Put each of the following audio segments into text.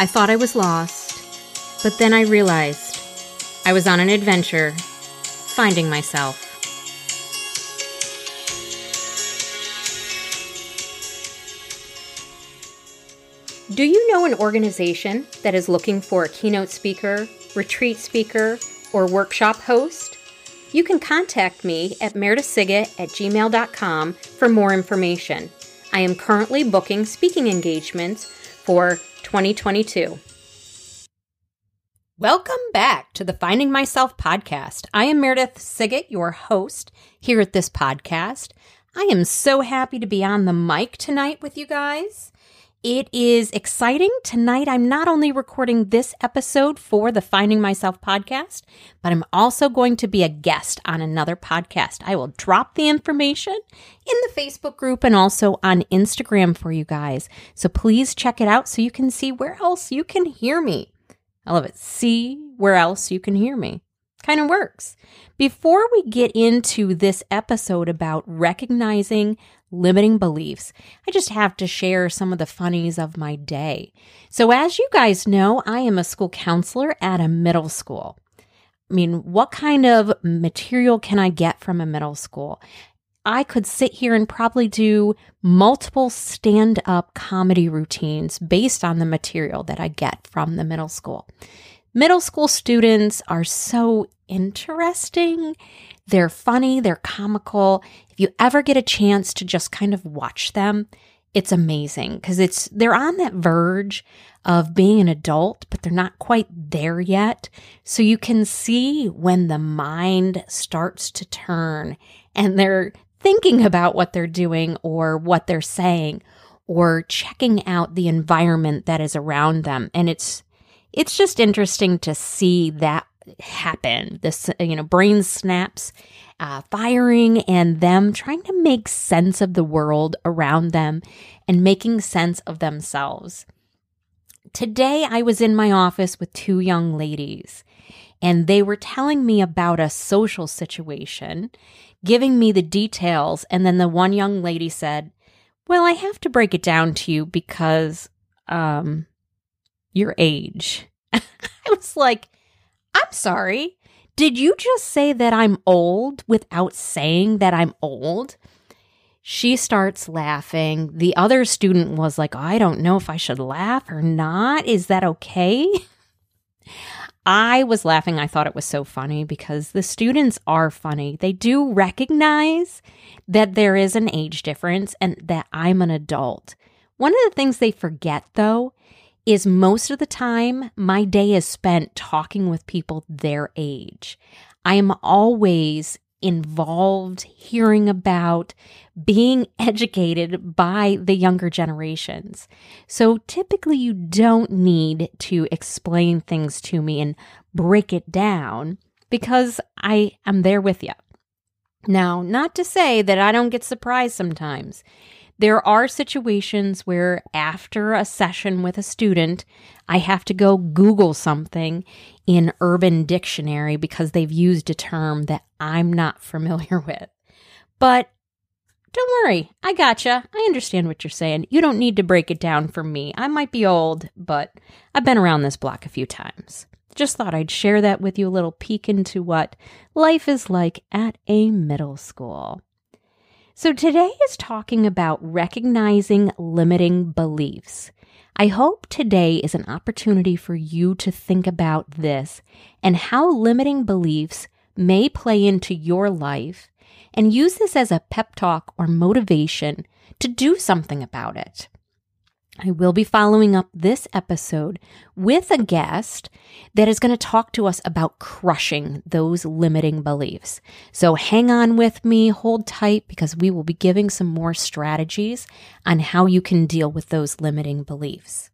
I thought I was lost, but then I realized I was on an adventure, finding myself. Do you know an organization that is looking for a keynote speaker, retreat speaker, or workshop host? You can contact me at meredithsiggett at gmail.com for more information. I am currently booking speaking engagements for 2022. Welcome back to the Finding Myself podcast. I am Meredith Siggett, your host here at this podcast. I am so happy to be on the mic tonight with you guys. It is exciting. Tonight, I'm not only recording this episode for the Finding Myself podcast, but I'm also going to be a guest on another podcast. I will drop the information in the Facebook group and also on Instagram for you guys. So please check it out so you can see where else you can hear me. I love it. See where else you can hear me. Kind of works. Before we get into this episode about recognizing limiting beliefs, I just have to share some of the funnies of my day. So, as you guys know, I am a school counselor at a middle school. I mean, what kind of material can I get from a middle school? I could sit here and probably do multiple stand up comedy routines based on the material that I get from the middle school. Middle school students are so interesting they're funny, they're comical. If you ever get a chance to just kind of watch them, it's amazing because it's they're on that verge of being an adult, but they're not quite there yet. So you can see when the mind starts to turn and they're thinking about what they're doing or what they're saying or checking out the environment that is around them. And it's it's just interesting to see that happen. This, you know, brain synapses uh, firing and them trying to make sense of the world around them and making sense of themselves. Today, I was in my office with two young ladies, and they were telling me about a social situation, giving me the details. And then the one young lady said, Well, I have to break it down to you because, um, your age. I was like, I'm sorry. Did you just say that I'm old without saying that I'm old? She starts laughing. The other student was like, I don't know if I should laugh or not. Is that okay? I was laughing. I thought it was so funny because the students are funny. They do recognize that there is an age difference and that I'm an adult. One of the things they forget, though, is most of the time my day is spent talking with people their age. I am always involved, hearing about, being educated by the younger generations. So typically, you don't need to explain things to me and break it down because I am there with you. Now, not to say that I don't get surprised sometimes. There are situations where, after a session with a student, I have to go Google something in Urban Dictionary because they've used a term that I'm not familiar with. But don't worry, I gotcha. I understand what you're saying. You don't need to break it down for me. I might be old, but I've been around this block a few times. Just thought I'd share that with you a little peek into what life is like at a middle school. So today is talking about recognizing limiting beliefs. I hope today is an opportunity for you to think about this and how limiting beliefs may play into your life and use this as a pep talk or motivation to do something about it. I will be following up this episode with a guest that is going to talk to us about crushing those limiting beliefs. So hang on with me, hold tight, because we will be giving some more strategies on how you can deal with those limiting beliefs.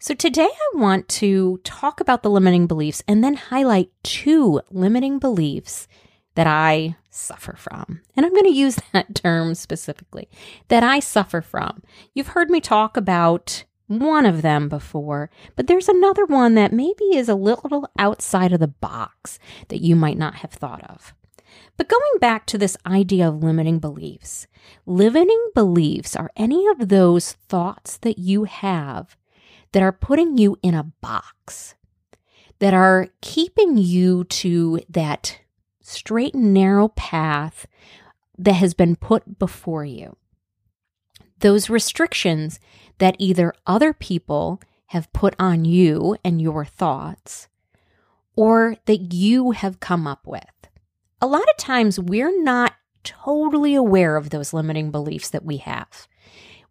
So today I want to talk about the limiting beliefs and then highlight two limiting beliefs that I suffer from. And I'm going to use that term specifically that I suffer from. You've heard me talk about one of them before, but there's another one that maybe is a little outside of the box that you might not have thought of. But going back to this idea of limiting beliefs, limiting beliefs are any of those thoughts that you have that are putting you in a box, that are keeping you to that straight and narrow path that has been put before you. Those restrictions that either other people have put on you and your thoughts, or that you have come up with. A lot of times we're not totally aware of those limiting beliefs that we have.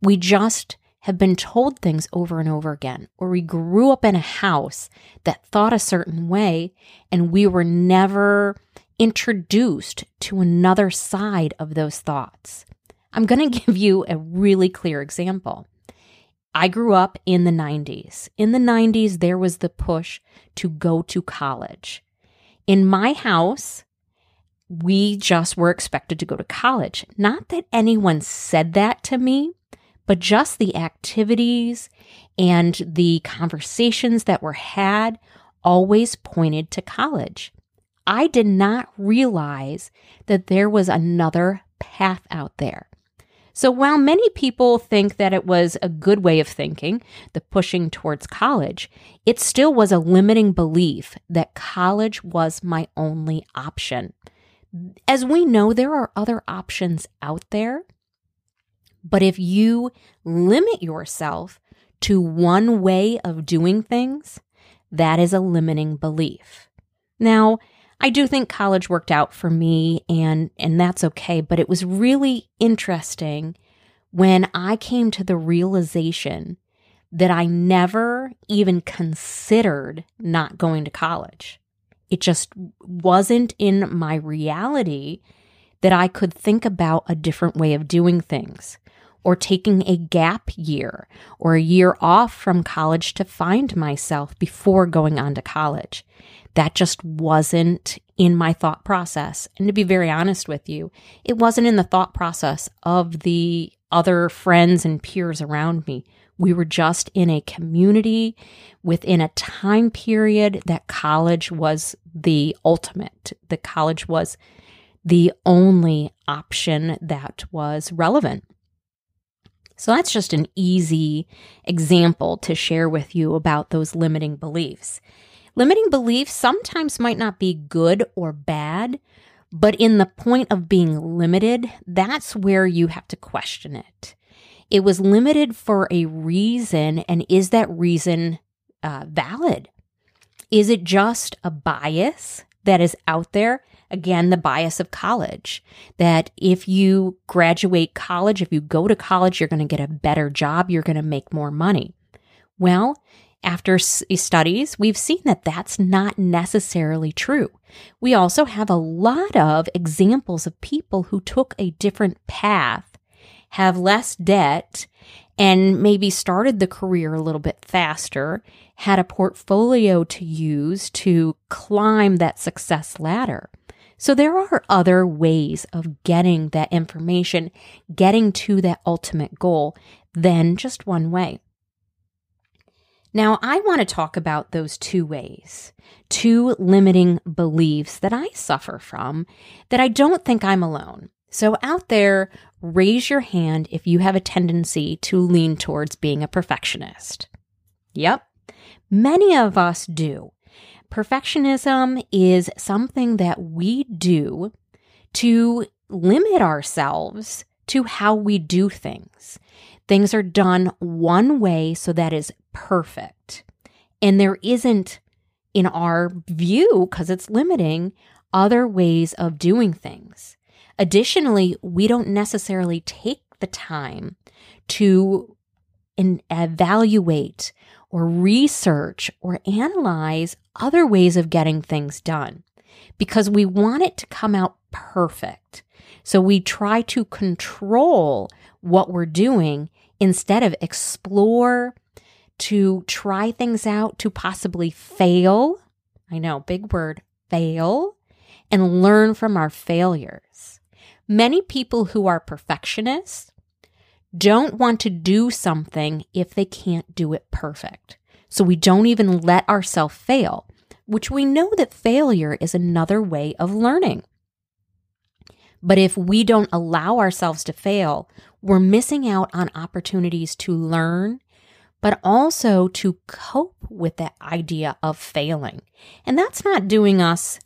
We just have been told things over and over again, or we grew up in a house that thought a certain way and we were never introduced to another side of those thoughts. I'm going to give you a really clear example. I grew up in the 90s. In the 90s, there was the push to go to college. In my house, we just were expected to go to college. Not that anyone said that to me, but just the activities and the conversations that were had always pointed to college. I did not realize that there was another path out there. So while many people think that it was a good way of thinking, the pushing towards college, it still was a limiting belief that college was my only option. As we know, there are other options out there. But if you limit yourself to one way of doing things, that is a limiting belief. Now, I do think college worked out for me and and that's okay, but it was really interesting when I came to the realization that I never even considered not going to college. It just wasn't in my reality that I could think about a different way of doing things or taking a gap year or a year off from college to find myself before going on to college. That just wasn't in my thought process. And to be very honest with you, it wasn't in the thought process of the other friends and peers around me. We were just in a community within a time period that college was the ultimate. The college was the only option that was relevant. So that's just an easy example to share with you about those limiting beliefs. Limiting beliefs sometimes might not be good or bad, but in the point of being limited, that's where you have to question it. It was limited for a reason, and is that reason uh, valid? Is it just a bias that is out there again, the bias of college that if you graduate college, if you go to college, you're going to get a better job, you're going to make more money. Well, after studies, we've seen that that's not necessarily true. We also have a lot of examples of people who took a different path, have less debt, and maybe started the career a little bit faster, had a portfolio to use to climb that success ladder. So there are other ways of getting that information, getting to that ultimate goal than just one way. Now, I want to talk about those two ways, two limiting beliefs that I suffer from that I don't think I'm alone. So, out there, raise your hand if you have a tendency to lean towards being a perfectionist. Yep, many of us do. Perfectionism is something that we do to limit ourselves to how we do things. Things are done one way, so that is perfect. And there isn't, in our view, because it's limiting, other ways of doing things. Additionally, we don't necessarily take the time to evaluate or research or analyze other ways of getting things done because we want it to come out perfect. So we try to control what we're doing instead of explore, to try things out, to possibly fail. I know, big word, fail, and learn from our failures. Many people who are perfectionists don't want to do something if they can't do it perfect. So we don't even let ourselves fail, which we know that failure is another way of learning. But if we don't allow ourselves to fail, we're missing out on opportunities to learn, but also to cope with that idea of failing. And that's not doing us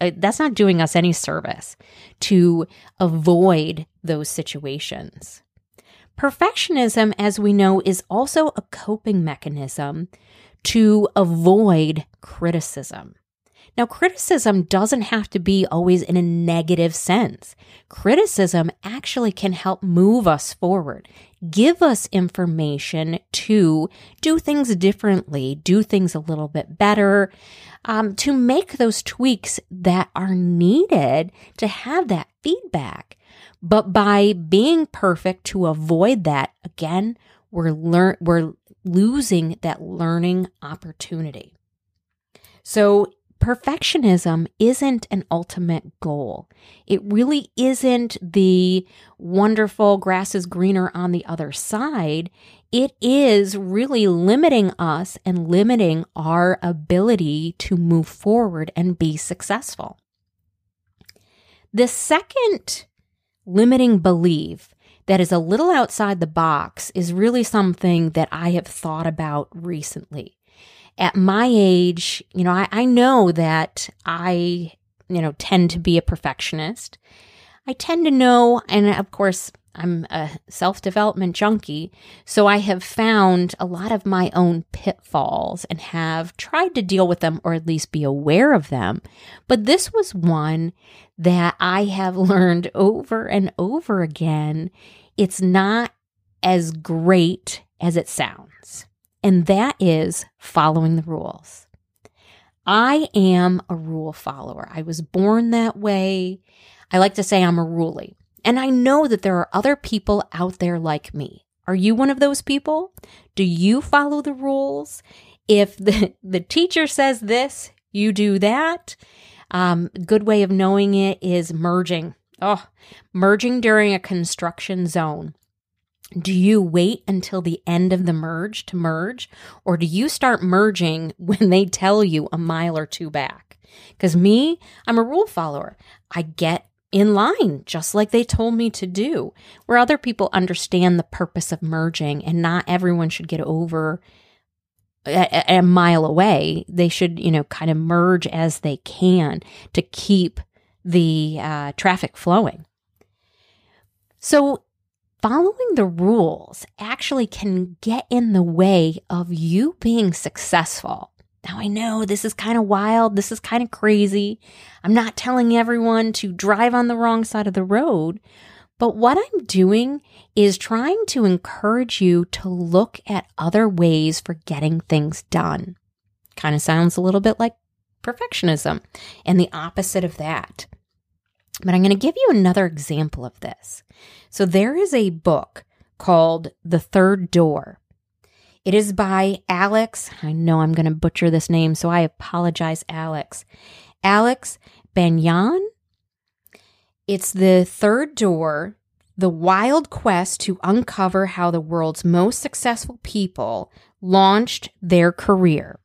uh, that's not doing us any service to avoid those situations. Perfectionism, as we know, is also a coping mechanism to avoid criticism. Now, criticism doesn't have to be always in a negative sense. Criticism actually can help move us forward, give us information to do things differently, do things a little bit better, um, to make those tweaks that are needed to have that feedback. But by being perfect to avoid that, again, we're learn we're losing that learning opportunity. So perfectionism isn't an ultimate goal. It really isn't the wonderful grass is greener on the other side. It is really limiting us and limiting our ability to move forward and be successful. The second limiting belief that is a little outside the box is really something that I have thought about recently at my age, you know, I, I know that I, you know, tend to be a perfectionist. I tend to know, and of course, I'm a self development junkie, so I have found a lot of my own pitfalls and have tried to deal with them or at least be aware of them. But this was one that I have learned over and over again. It's not as great as it sounds and that is following the rules. I am a rule follower. I was born that way. I like to say I'm a ruly. And I know that there are other people out there like me. Are you one of those people? Do you follow the rules? If the, the teacher says this, you do that. Um, good way of knowing it is merging. Oh, merging during a construction zone. Do you wait until the end of the merge to merge, or do you start merging when they tell you a mile or two back? Because me, I'm a rule follower. I get in line just like they told me to do, where other people understand the purpose of merging and not everyone should get over a, a mile away. They should, you know, kind of merge as they can to keep the uh, traffic flowing. So following the rules actually can get in the way of you being successful. Now, I know this is kind of wild. This is kind of crazy. I'm not telling everyone to drive on the wrong side of the road. But what I'm doing is trying to encourage you to look at other ways for getting things done. Kind of sounds a little bit like perfectionism and the opposite of that. But I'm going to give you another example of this. So there is a book called The Third Door. It is by Alex. I know I'm going to butcher this name, so I apologize, Alex. Alex Banayan. It's The Third Door The Wild Quest to Uncover How the World's Most Successful People Launched Their Career.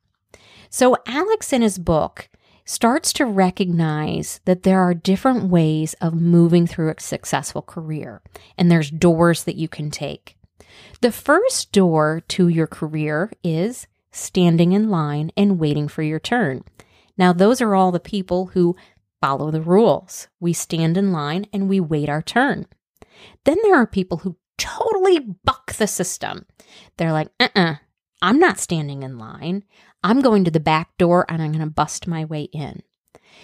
So, Alex in his book starts to recognize that there are different ways of moving through a successful career, and there's doors that you can take. The first door to your career is standing in line and waiting for your turn. Now, those are all the people who follow the rules. We stand in line and we wait our turn. Then there are people who totally buck the system. They're like, uh uh-uh, uh, I'm not standing in line. I'm going to the back door and I'm going to bust my way in.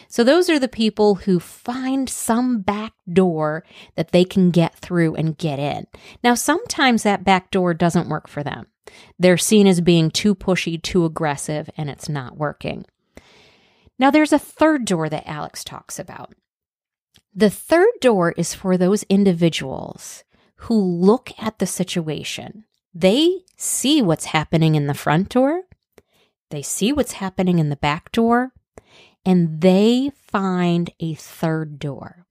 So, those are the people who find some back door that they can get through and get in. Now, sometimes that back door doesn't work for them. They're seen as being too pushy, too aggressive, and it's not working. Now, there's a third door that Alex talks about. The third door is for those individuals who look at the situation. They see what's happening in the front door, they see what's happening in the back door and they find a third door.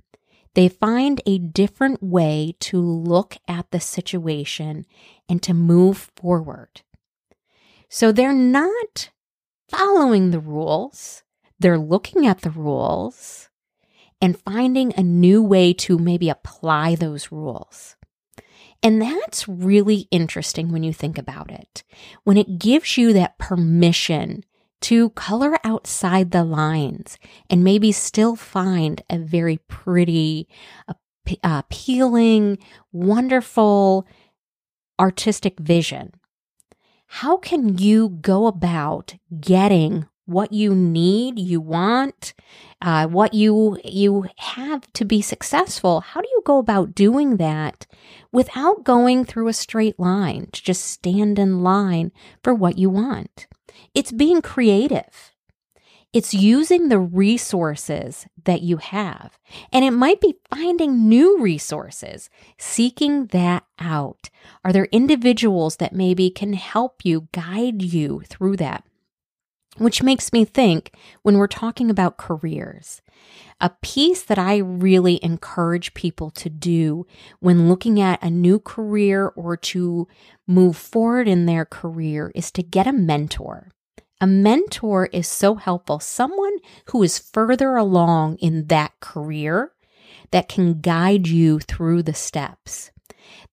They find a different way to look at the situation and to move forward. So they're not following the rules, they're looking at the rules and finding a new way to maybe apply those rules. And that's really interesting when you think about it. When it gives you that permission to color outside the lines and maybe still find a very pretty, uh, appealing, wonderful artistic vision. How can you go about getting what you need, you want, uh, what you you have to be successful. How do you go about doing that without going through a straight line to just stand in line for what you want? It's being creative. It's using the resources that you have. And it might be finding new resources, seeking that out. Are there individuals that maybe can help you, guide you through that? Which makes me think when we're talking about careers, a piece that I really encourage people to do when looking at a new career or to move forward in their career is to get a mentor. A mentor is so helpful, someone who is further along in that career that can guide you through the steps.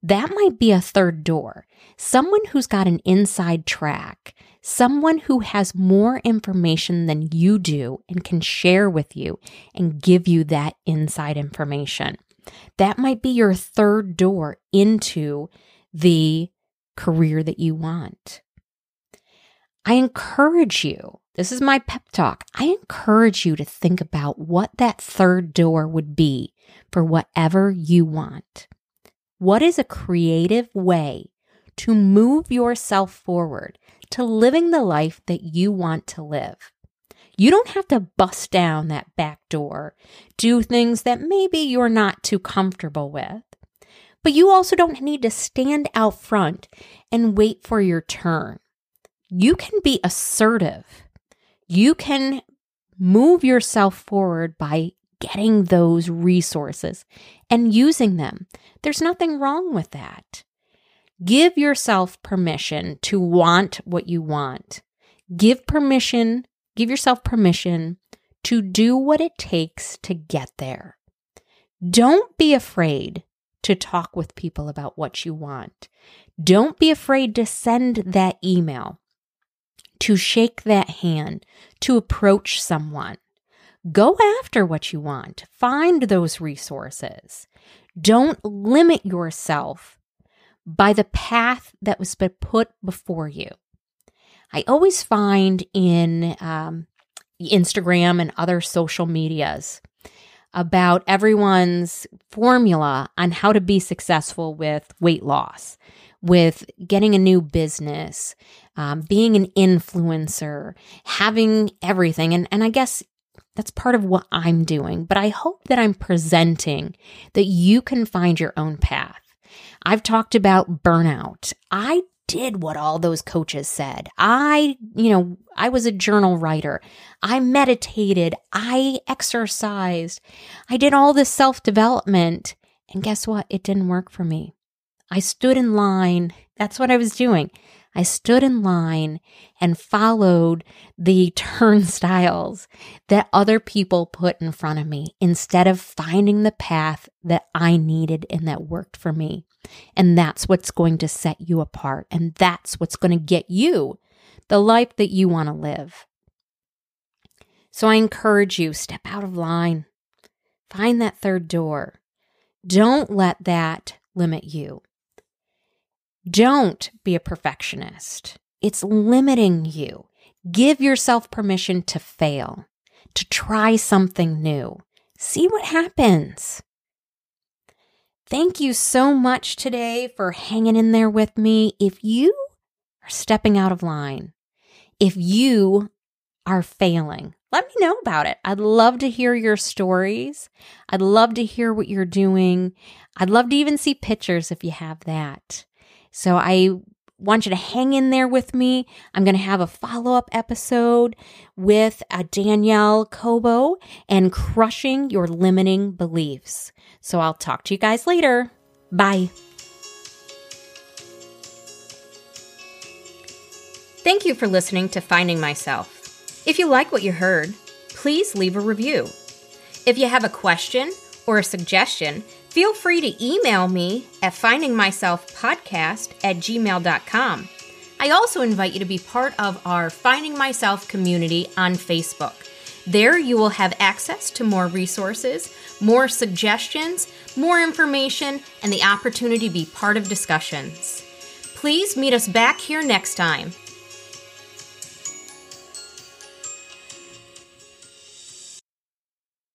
That might be a third door, someone who's got an inside track someone who has more information than you do and can share with you and give you that inside information. That might be your third door into the career that you want. I encourage you, this is my pep talk. I encourage you to think about what that third door would be for whatever you want. What is a creative way to move yourself forward to living the life that you want to live. You don't have to bust down that back door, do things that maybe you're not too comfortable with. But you also don't need to stand out front and wait for your turn. You can be assertive. You can move yourself forward by getting those resources and using them. There's nothing wrong with that. Give yourself permission to want what you want. Give permission, give yourself permission to do what it takes to get there. Don't be afraid to talk with people about what you want. Don't be afraid to send that email, to shake that hand, to approach someone. Go after what you want. Find those resources. Don't limit yourself by the path that was put before you. I always find in um, Instagram and other social medias about everyone's formula on how to be successful with weight loss, with getting a new business, um, being an influencer, having everything. And, and I guess that's part of what I'm doing, but I hope that I'm presenting that you can find your own path. I've talked about burnout. I did what all those coaches said. I, you know, I was a journal writer. I meditated. I exercised. I did all this self development. And guess what? It didn't work for me. I stood in line. That's what I was doing. I stood in line and followed the turnstiles that other people put in front of me instead of finding the path that I needed and that worked for me. And that's what's going to set you apart. And that's what's going to get you the life that you want to live. So I encourage you step out of line, find that third door. Don't let that limit you. Don't be a perfectionist. It's limiting you. Give yourself permission to fail, to try something new. See what happens. Thank you so much today for hanging in there with me. If you are stepping out of line, if you are failing, let me know about it. I'd love to hear your stories. I'd love to hear what you're doing. I'd love to even see pictures if you have that. So I want you to hang in there with me. I'm going to have a follow up episode with uh, Danielle Cobo and crushing your limiting beliefs. So I'll talk to you guys later. Bye. Thank you for listening to Finding Myself. If you like what you heard, please leave a review. If you have a question or a suggestion, feel free to email me at findingmyselfpodcast at gmail.com. I also invite you to be part of our Finding Myself community on Facebook. There, you will have access to more resources, more suggestions, more information, and the opportunity to be part of discussions. Please meet us back here next time